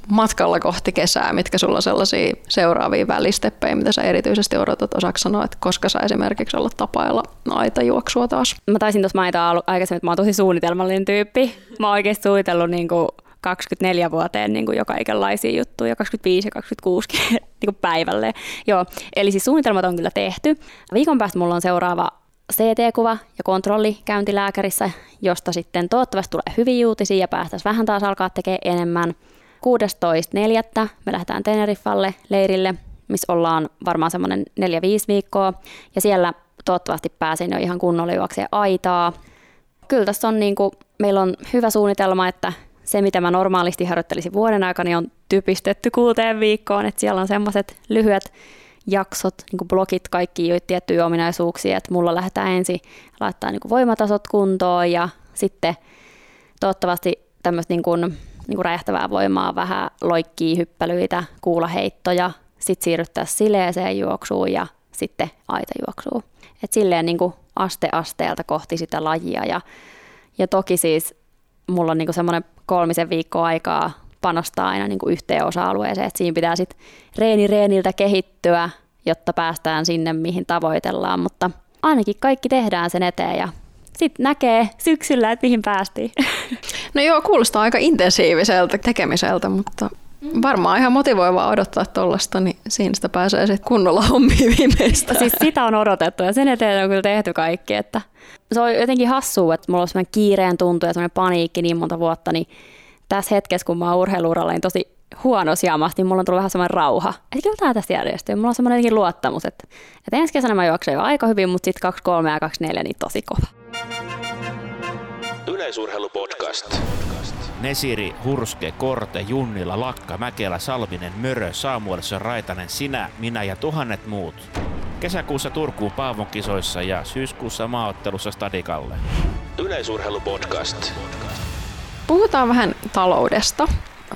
matkalla kohti kesää, mitkä sulla on sellaisia seuraavia välisteppejä, mitä sä erityisesti odotat? Osaako sanoa, että koska sä esimerkiksi olla tapailla aita juoksua taas? Mä taisin tuossa mainita aikaisemmin, että mä oon tosi suunnitelmallinen tyyppi. Mä oon oikeasti suunnitellut niin kuin 24 vuoteen niin kuin jo kaikenlaisia juttuja, 25 ja 26 niin päivälle. Joo, eli siis suunnitelmat on kyllä tehty. Viikon päästä mulla on seuraava CT-kuva ja kontrolli käyntilääkärissä, josta sitten toivottavasti tulee hyviä uutisia ja päästäisiin vähän taas alkaa tekemään enemmän. 16.4. me lähdetään Teneriffalle leirille, missä ollaan varmaan semmoinen 4-5 viikkoa. Ja siellä toivottavasti pääsen jo ihan kunnolla juokseen aitaa. Kyllä tässä on niin kuin, meillä on hyvä suunnitelma, että se, mitä mä normaalisti harjoittelisin vuoden aikana, niin on typistetty kuuteen viikkoon, että siellä on semmoiset lyhyet jaksot, niin blokit, kaikki tiettyjä ominaisuuksia, että mulla lähdetään ensin laittaa niin voimatasot kuntoon ja sitten toivottavasti tämmöistä niin kuin, niin kuin räjähtävää voimaa, vähän loikkii, hyppelyitä, kuulaheittoja, sitten siirryttäisiin sileeseen juoksuun ja sitten aitajuoksua. Et silleen niin kuin aste asteelta kohti sitä lajia ja, ja toki siis mulla on niin semmoinen kolmisen viikkoa aikaa panostaa aina niin kuin yhteen osa-alueeseen, että siinä pitää sitten reeni reeniltä kehittyä, jotta päästään sinne, mihin tavoitellaan, mutta ainakin kaikki tehdään sen eteen ja sitten näkee syksyllä, että mihin päästiin. No joo, kuulostaa aika intensiiviseltä tekemiseltä, mutta varmaan ihan motivoivaa odottaa tuollaista, niin siinä sitä pääsee sitten kunnolla hommiin viimeistä. Siis sitä on odotettu ja sen eteen on kyllä tehty kaikki. Että se on jotenkin hassua, että mulla on sellainen kiireen tuntu ja sellainen paniikki niin monta vuotta, niin tässä hetkessä, kun mä oon urheiluuralla, niin tosi huono jamasti, niin mulla on tullut vähän semmoinen rauha. Että kyllä tämä tästä järjestyy. Mulla on semmoinen luottamus, että, että ensi kesänä mä juoksen jo aika hyvin, mutta sitten 23 ja 24 niin tosi kova. Yleisurheilupodcast. Nesiri, Hurske, Korte, Junnila, Lakka, Mäkelä, Salminen, Mörö, Saamuelissa, Raitanen, sinä, minä ja tuhannet muut. Kesäkuussa Turkuun Paavon kisoissa ja syyskuussa maaottelussa Stadikalle. Yleisurheilupodcast. Puhutaan vähän taloudesta.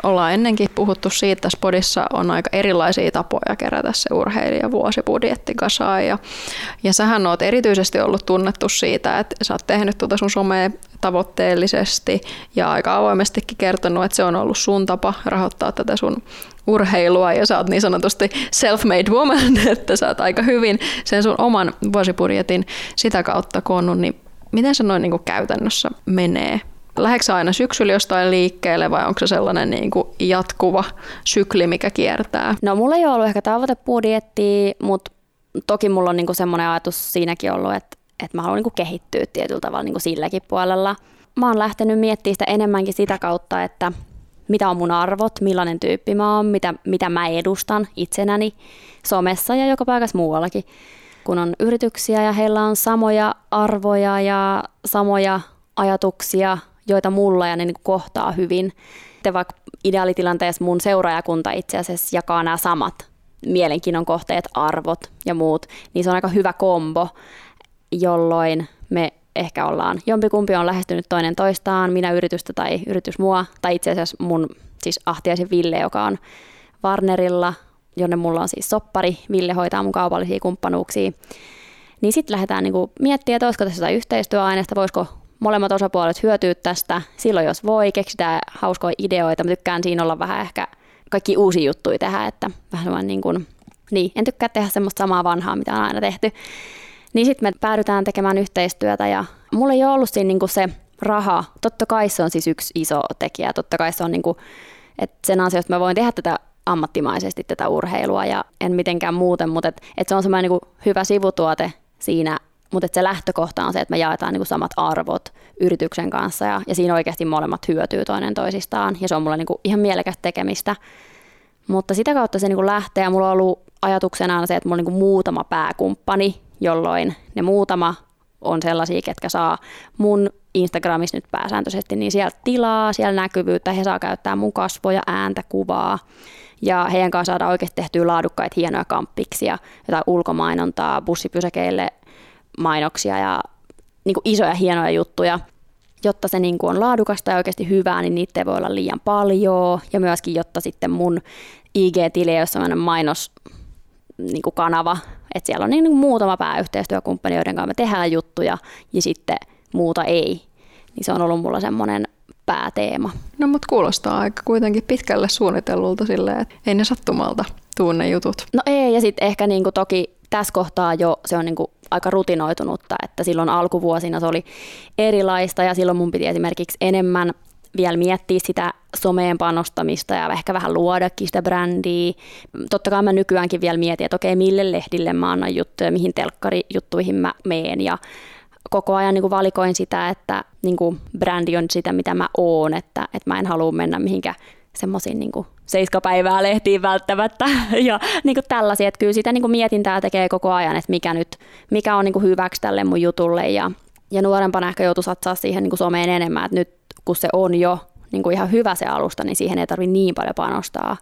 Ollaan ennenkin puhuttu siitä, että Spodissa on aika erilaisia tapoja kerätä se urheilija vuosibudjetti kasaan. Ja, ja sähän oot erityisesti ollut tunnettu siitä, että sä oot tehnyt tuota sun somea tavoitteellisesti ja aika avoimestikin kertonut, että se on ollut sun tapa rahoittaa tätä sun urheilua ja sä oot niin sanotusti self-made woman, että sä oot aika hyvin sen sun oman vuosibudjetin sitä kautta koonnut, niin miten se noin niin käytännössä menee? Lähdekö aina syksyllä jostain liikkeelle vai onko se sellainen niin kuin jatkuva sykli, mikä kiertää? No mulla ei ole ollut ehkä tavoitebudjettia, mutta toki mulla on niin kuin semmoinen ajatus siinäkin ollut, että, että mä haluan niin kuin kehittyä tietyllä tavalla niin kuin silläkin puolella. Mä oon lähtenyt miettimään sitä enemmänkin sitä kautta, että mitä on mun arvot, millainen tyyppi mä oon, mitä, mitä mä edustan itsenäni somessa ja joka paikassa muuallakin. Kun on yrityksiä ja heillä on samoja arvoja ja samoja ajatuksia joita mulla ja ne niin kohtaa hyvin. Te vaikka ideaalitilanteessa mun seuraajakunta itse asiassa jakaa nämä samat mielenkiinnon kohteet, arvot ja muut, niin se on aika hyvä kombo, jolloin me ehkä ollaan, jompikumpi on lähestynyt toinen toistaan, minä yritystä tai yritys mua, tai itse asiassa mun siis Ahtiaisen Ville, joka on Warnerilla, jonne mulla on siis soppari, Ville hoitaa mun kaupallisia kumppanuuksia, niin sitten lähdetään niinku miettimään, että olisiko tässä yhteistyöaineesta, voisiko molemmat osapuolet hyötyy tästä. Silloin jos voi, keksitään hauskoja ideoita. Mä tykkään siinä olla vähän ehkä kaikki uusi juttuja tehdä, että vähän niin kuin, niin, en tykkää tehdä semmoista samaa vanhaa, mitä on aina tehty. Niin sitten me päädytään tekemään yhteistyötä ja mulla ei ole ollut siinä niin kuin se raha. Totta kai se on siis yksi iso tekijä. Totta kai se on niin kuin, että sen ansiosta mä voin tehdä tätä ammattimaisesti tätä urheilua ja en mitenkään muuten, mutta et, et se on semmoinen niin hyvä sivutuote siinä mutta se lähtökohta on se, että me jaetaan niin samat arvot yrityksen kanssa ja, ja siinä oikeasti molemmat hyötyy toinen toisistaan ja se on mulle niin kuin ihan mielekästä tekemistä. Mutta sitä kautta se niin kuin lähtee ja mulla on ollut ajatuksena se, että mulla on niin kuin muutama pääkumppani, jolloin ne muutama on sellaisia, ketkä saa mun Instagramissa nyt pääsääntöisesti, niin siellä tilaa, siellä näkyvyyttä, he saa käyttää mun kasvoja, ääntä, kuvaa. Ja heidän kanssa saadaan oikeasti tehtyä laadukkaita hienoja kamppiksia, jotain ulkomainontaa bussipysäkeille mainoksia ja niin kuin isoja hienoja juttuja. Jotta se niin kuin on laadukasta ja oikeasti hyvää, niin niitä ei voi olla liian paljon. Ja myöskin, jotta sitten mun IG-tili, jossa on mainos niin kuin kanava, että siellä on niin kuin muutama pääyhteistyökumppani, joiden kanssa me tehdään juttuja ja sitten muuta ei. Niin se on ollut mulla semmoinen pääteema. No mutta kuulostaa aika kuitenkin pitkälle suunnitellulta silleen, että ei ne sattumalta tuu ne jutut. No ei, ja sitten ehkä niinku toki tässä kohtaa jo se on niinku aika rutinoitunutta, että silloin alkuvuosina se oli erilaista ja silloin mun piti esimerkiksi enemmän vielä miettiä sitä someen panostamista ja ehkä vähän luodakin sitä brändiä. Totta kai mä nykyäänkin vielä mietin, että okei, mille lehdille mä annan juttuja, mihin telkkarijuttuihin mä meen ja koko ajan niin kuin valikoin sitä, että niin kuin brändi on sitä, mitä mä oon, että, että mä en halua mennä mihinkään semmoisiin niin seiskapäivää lehtiin välttämättä ja niin kuin tällaisia, että kyllä sitä niin kuin mietintää tekee koko ajan, että mikä nyt, mikä on niin kuin hyväksi tälle mun jutulle ja, ja nuorempana ehkä joutuu satsaa siihen niin kuin someen enemmän, että nyt kun se on jo niin kuin ihan hyvä se alusta, niin siihen ei tarvitse niin paljon panostaa.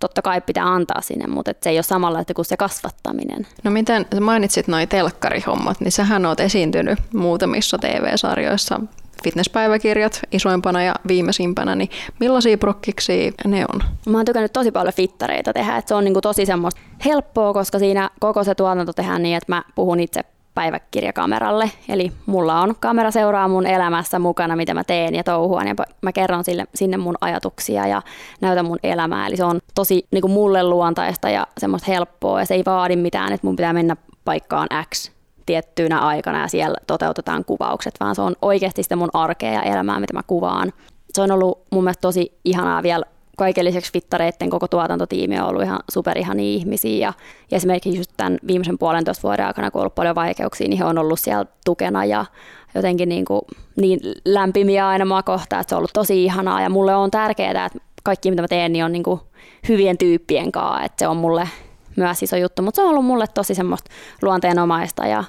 Totta kai pitää antaa sinne, mutta se ei ole samalla että kuin se kasvattaminen. No miten, mainitsit noi telkkarihommat, niin sähän oot esiintynyt muutamissa TV-sarjoissa fitnesspäiväkirjat isoimpana ja viimeisimpänä, niin millaisia prokkiksi ne on? Mä oon tykännyt tosi paljon fittareita tehdä, että se on niinku tosi semmoista helppoa, koska siinä koko se tuotanto tehdään niin, että mä puhun itse päiväkirjakameralle. Eli mulla on kamera seuraa mun elämässä mukana, mitä mä teen ja touhuan ja mä kerron sille, sinne mun ajatuksia ja näytän mun elämää. Eli se on tosi niin kuin mulle luontaista ja semmoista helppoa ja se ei vaadi mitään, että mun pitää mennä paikkaan X tiettyynä aikana ja siellä toteutetaan kuvaukset, vaan se on oikeasti sitä mun arkea ja elämää, mitä mä kuvaan. Se on ollut mun mielestä tosi ihanaa vielä kaiken lisäksi fittareiden koko tuotantotiimi on ollut ihan superihania ihmisiä ja, ja esimerkiksi just tämän viimeisen puolentoista vuoden aikana, kun on ollut paljon vaikeuksia, niin he on ollut siellä tukena ja jotenkin niin, kuin niin lämpimiä aina mua kohtaan, että se on ollut tosi ihanaa ja mulle on tärkeää, että kaikki mitä mä teen, niin on niin kuin hyvien tyyppien kanssa, että se on mulle myös iso juttu, mutta se on ollut mulle tosi semmoista luonteenomaista ja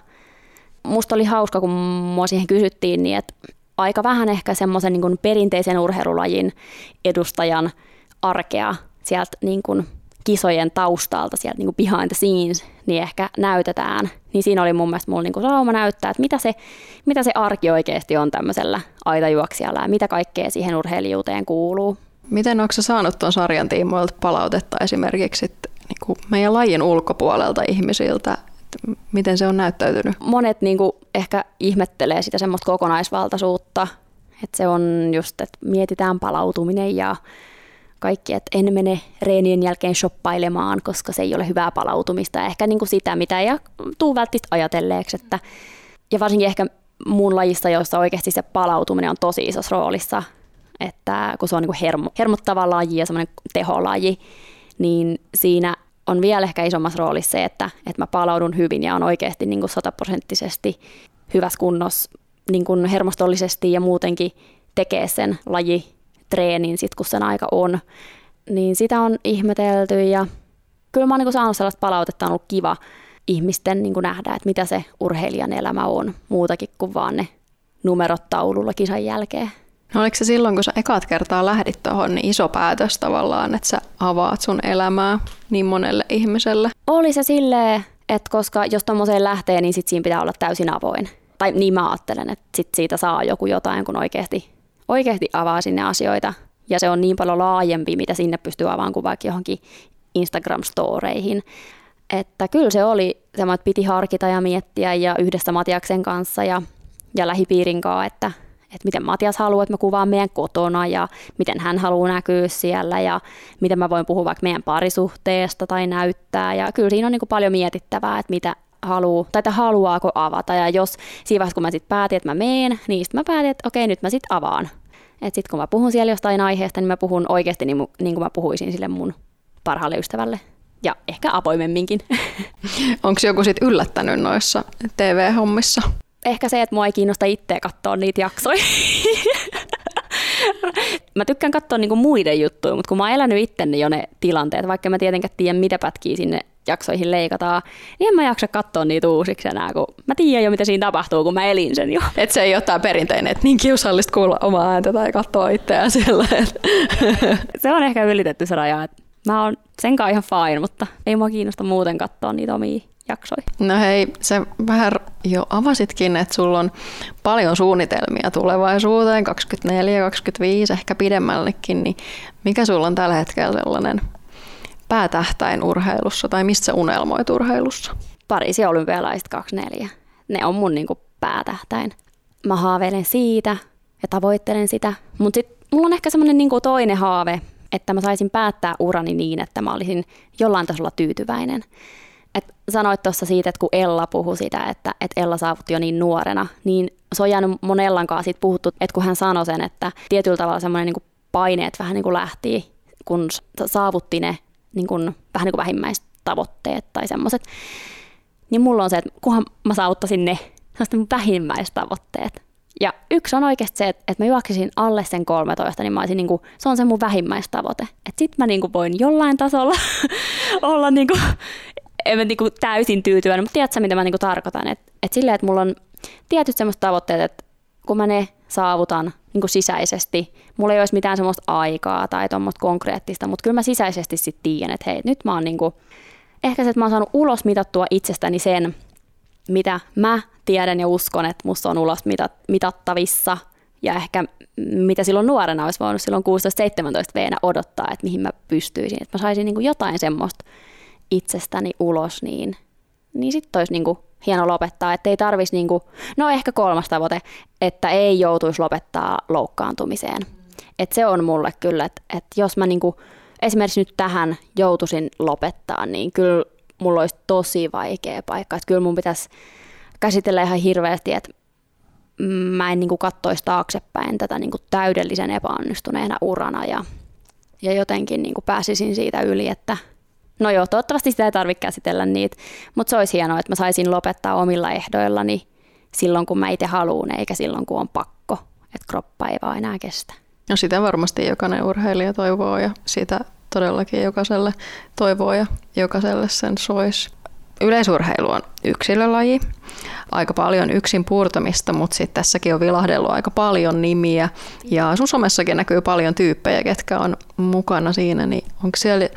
musta oli hauska, kun mua siihen kysyttiin, niin että aika vähän ehkä semmoisen niin perinteisen urheilulajin edustajan arkea sieltä niin kuin kisojen taustalta, sieltä niin kuin behind the scenes, niin ehkä näytetään. Niin siinä oli mun mielestä mulla niin kuin sauma näyttää, että mitä se, mitä se arki oikeasti on tämmöisellä aitajuoksijalla ja mitä kaikkea siihen urheilijuuteen kuuluu. Miten onko saanut tuon sarjan tiimoilta palautetta esimerkiksi että niin kuin meidän lajin ulkopuolelta ihmisiltä, miten se on näyttäytynyt? Monet niin kuin ehkä ihmettelee sitä semmoista kokonaisvaltaisuutta, että se on just, että mietitään palautuminen ja kaikki, että en mene reenien jälkeen shoppailemaan, koska se ei ole hyvää palautumista. Ehkä niin kuin sitä, mitä ei tuu välttämättä ajatelleeksi. Että, ja varsinkin ehkä mun lajissa, joissa oikeasti se palautuminen on tosi isossa roolissa, että kun se on niin kuin hermo, hermottava laji ja semmoinen teholaji, niin siinä on vielä ehkä isommassa roolissa se, että, että mä palaudun hyvin ja on oikeasti niin kuin sataprosenttisesti hyvässä kunnossa niin kuin hermostollisesti ja muutenkin tekee sen laji treenin sit kun sen aika on. Niin sitä on ihmetelty ja kyllä mä oon niin saanut sellaista palautetta, on ollut kiva ihmisten niin nähdä, että mitä se urheilijan elämä on muutakin kuin vaan ne numerot taululla kisan jälkeen. No oliko se silloin, kun sä ekat kertaa lähdit tuohon, niin iso päätös tavallaan, että sä avaat sun elämää niin monelle ihmiselle? Oli se silleen, että koska jos tommoseen lähtee, niin sit siinä pitää olla täysin avoin. Tai niin mä ajattelen, että sit siitä saa joku jotain, kun oikeasti oikeasti avaa sinne asioita. Ja se on niin paljon laajempi, mitä sinne pystyy avaamaan kuin vaikka johonkin Instagram-storeihin. Että kyllä se oli semmoinen, että piti harkita ja miettiä ja yhdessä Matiaksen kanssa ja, ja lähipiirin kanssa, että, että miten Matias haluaa, että mä kuvaan meidän kotona ja miten hän haluaa näkyä siellä ja miten mä voin puhua vaikka meidän parisuhteesta tai näyttää. Ja kyllä siinä on niin kuin paljon mietittävää, että mitä haluu, tai että haluaako avata. Ja jos siinä vaiheessa, kun mä sitten päätin, että mä meen, niin sitten mä päätin, että okei, nyt mä sitten avaan. Että sitten kun mä puhun siellä jostain aiheesta, niin mä puhun oikeasti niin, niin kuin mä puhuisin sille mun parhaalle ystävälle. Ja ehkä avoimemminkin. Onko joku sitten yllättänyt noissa TV-hommissa? Ehkä se, että mua ei kiinnosta itseä katsoa niitä jaksoja. mä tykkään katsoa niinku muiden juttuja, mutta kun mä oon elänyt itteni jo ne tilanteet, vaikka mä tietenkään tiedän, mitä pätkiä sinne jaksoihin leikataan, niin en mä jaksa katsoa niitä uusiksi enää, kun mä tiedän jo, mitä siinä tapahtuu, kun mä elin sen jo. Et se ei ole tämä perinteinen, että niin kiusallista kuulla omaa ääntä tai katsoa itseään siellä. se on ehkä ylitetty se raja, että mä oon sen kanssa ihan fine, mutta ei mua kiinnosta muuten katsoa niitä omia jaksoja. No hei, se vähän jo avasitkin, että sulla on paljon suunnitelmia tulevaisuuteen, 24, 25, ehkä pidemmällekin, niin mikä sulla on tällä hetkellä sellainen päätähtäin urheilussa tai mistä unelmoit urheilussa? Pariisi olympialaiset 24. Ne on mun niinku päätähtäin. Mä haaveilen siitä ja tavoittelen sitä, mutta sitten mulla on ehkä semmoinen niinku toinen haave, että mä saisin päättää urani niin, että mä olisin jollain tasolla tyytyväinen. Et sanoit tuossa siitä, että kun Ella puhui sitä, että, että Ella saavutti jo niin nuorena, niin se on jäänyt monellan kanssa siitä puhuttu, että kun hän sanoi sen, että tietyllä tavalla semmoinen niin paineet vähän niin kuin lähti, kun saavutti ne niin kuin, vähän niin kuin vähimmäistavoitteet tai semmoiset, niin mulla on se, että kunhan mä saavuttaisin ne vähimmäistavoitteet. Ja yksi on oikeasti se, että, että mä juoksisin alle sen 13, niin mä olisin, niin kuin, se on se mun vähimmäistavoite. Että sit mä niin kuin voin jollain tasolla olla niin kuin, en mä niin kuin täysin tyytyväinen, mutta tiedätkö mitä mä niin kuin tarkoitan? Että, että silleen, että mulla on tietyt semmoiset tavoitteet, että kun mä ne saavutan niin kuin sisäisesti, mulla ei olisi mitään semmoista aikaa tai tuommoista konkreettista, mutta kyllä mä sisäisesti sitten tiedän, että hei, nyt mä oon niin kuin, ehkä se, että mä oon saanut ulos mitattua itsestäni sen, mitä mä tiedän ja uskon, että musta on ulos mitat, mitattavissa ja ehkä mitä silloin nuorena olisi voinut silloin 16-17 veenä odottaa, että mihin mä pystyisin, että mä saisin niin jotain semmoista itsestäni ulos, niin, niin sitten olisi niin hieno lopettaa, että ei tarvitsisi, niin no ehkä kolmas tavoite, että ei joutuisi lopettaa loukkaantumiseen. Et se on mulle kyllä, että, että jos mä niin kuin, esimerkiksi nyt tähän joutuisin lopettaa, niin kyllä mulla olisi tosi vaikea paikka. Että kyllä mun pitäisi käsitellä ihan hirveästi, että mä en niin kuin kattoisi taaksepäin tätä niin kuin täydellisen epäonnistuneena urana ja, ja jotenkin niin kuin pääsisin siitä yli, että no joo, toivottavasti sitä ei tarvitse käsitellä niitä, mutta se olisi hienoa, että mä saisin lopettaa omilla ehdoillani silloin, kun mä itse haluan, eikä silloin, kun on pakko, että kroppa ei vaan enää kestä. No sitä varmasti jokainen urheilija toivoo ja sitä todellakin jokaiselle toivoo ja jokaiselle sen sois. Yleisurheilu on yksilölaji, aika paljon yksin puurtamista, mutta sitten tässäkin on vilahdellut aika paljon nimiä. Ja sun somessakin näkyy paljon tyyppejä, ketkä on mukana siinä, niin onko siellä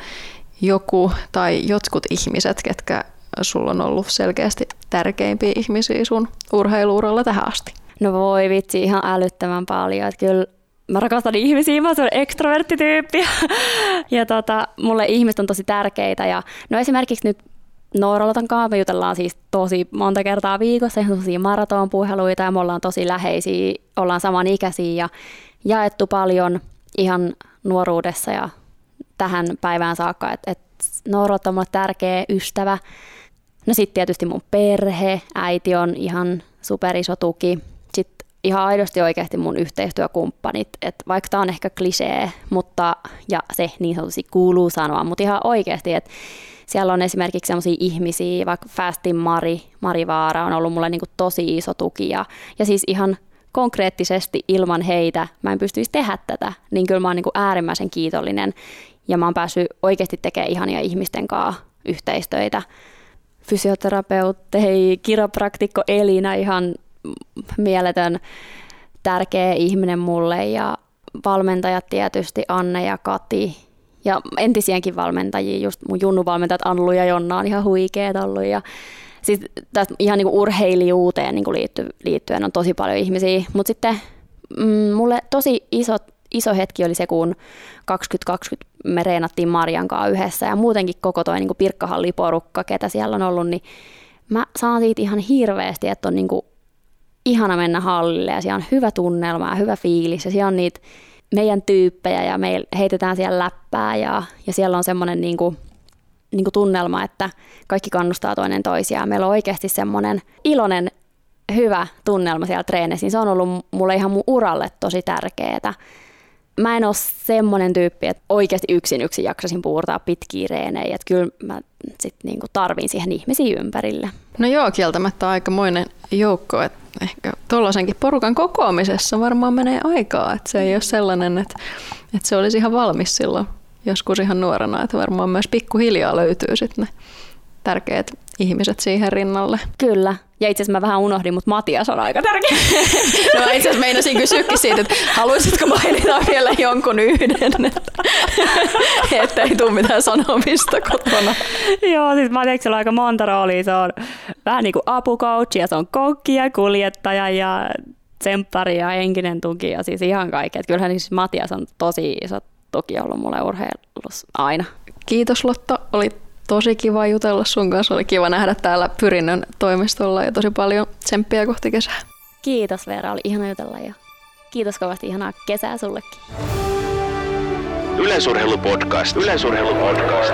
joku tai jotkut ihmiset, ketkä sulla on ollut selkeästi tärkeimpiä ihmisiä sun urheiluuralla tähän asti? No voi vitsi, ihan älyttömän paljon. Että kyllä mä rakastan ihmisiä, mä oon ekstroverttityyppi. ja tota, mulle ihmiset on tosi tärkeitä. Ja no esimerkiksi nyt Nooralotan kanssa me jutellaan siis tosi monta kertaa viikossa, ihan tosi maratonpuheluita ja me ollaan tosi läheisiä, ollaan samanikäisiä ja jaettu paljon ihan nuoruudessa ja tähän päivään saakka, että et Noorot on mulle tärkeä ystävä. No sitten tietysti mun perhe, äiti on ihan superiso tuki. Sitten ihan aidosti oikeasti mun yhteistyökumppanit, että vaikka tämä on ehkä klisee, mutta, ja se niin sanotusti kuuluu sanoa, mutta ihan oikeasti, että siellä on esimerkiksi sellaisia ihmisiä, vaikka Fastin Mari, Mari Vaara on ollut mulle niin tosi iso tuki ja, ja siis ihan konkreettisesti ilman heitä mä en pystyisi tehdä tätä, niin kyllä mä oon niin kuin äärimmäisen kiitollinen. Ja mä oon päässyt oikeasti tekemään ihania ihmisten kanssa yhteistöitä. Fysioterapeutti, kiropraktikko Elina, ihan mieletön tärkeä ihminen mulle. Ja valmentajat tietysti Anne ja Kati. Ja entisiäkin valmentajia, just mun junnuvalmentajat Anlu ja Jonna on ihan huikeet ollut. Ja siis tästä ihan niin kuin urheilijuuteen niin kuin liitty, liittyen on tosi paljon ihmisiä, mutta sitten mm, mulle tosi iso, iso hetki oli se, kun 2020 me reenattiin Marjan kanssa yhdessä. Ja muutenkin koko toi niin kuin pirkkahalliporukka, ketä siellä on ollut, niin mä saan siitä ihan hirveästi, että on niin kuin ihana mennä hallille. Ja siellä on hyvä tunnelma ja hyvä fiilis. Ja siellä on niitä meidän tyyppejä ja me heitetään siellä läppää ja, ja siellä on semmoinen niin kuin, niin kuin tunnelma, että kaikki kannustaa toinen toisiaan. Meillä on oikeasti semmoinen iloinen, hyvä tunnelma siellä treenissä, niin se on ollut mulle ihan mun uralle tosi tärkeää. Mä en ole semmoinen tyyppi, että oikeasti yksin yksin jaksasin puurtaa pitkiä reenejä. Että kyllä mä sit niinku tarvin siihen ihmisiä ympärille. No joo, kieltämättä aikamoinen joukko. Että ehkä tuollaisenkin porukan kokoamisessa varmaan menee aikaa. Että se ei ole sellainen, että, että se olisi ihan valmis silloin joskus ihan nuorena. Että varmaan myös pikkuhiljaa löytyy sitten ne tärkeät ihmiset siihen rinnalle. Kyllä. Ja itse asiassa mä vähän unohdin, mutta Matias on aika tärkeä. no itse asiassa meinasin kysyäkin siitä, että haluaisitko mainita vielä jonkun yhden, että, että ei tule mitään sanomista kotona. Joo, siis Matiaksella on aika monta roolia. Se on vähän niin kuin apukoutsi ja se on kokki ja kuljettaja ja tsemppari ja henkinen tuki ja siis ihan kaikki. Että kyllähän siis Matias on tosi iso tuki ollut mulle urheilussa aina. Kiitos Lotta, oli tosi kiva jutella sun kanssa. Oli kiva nähdä täällä Pyrinnön toimistolla ja tosi paljon tsemppiä kohti kesää. Kiitos Veera, oli ihana jutella ja kiitos kovasti ihanaa kesää sullekin. Yleisurheilupodcast. Yleisurheilupodcast.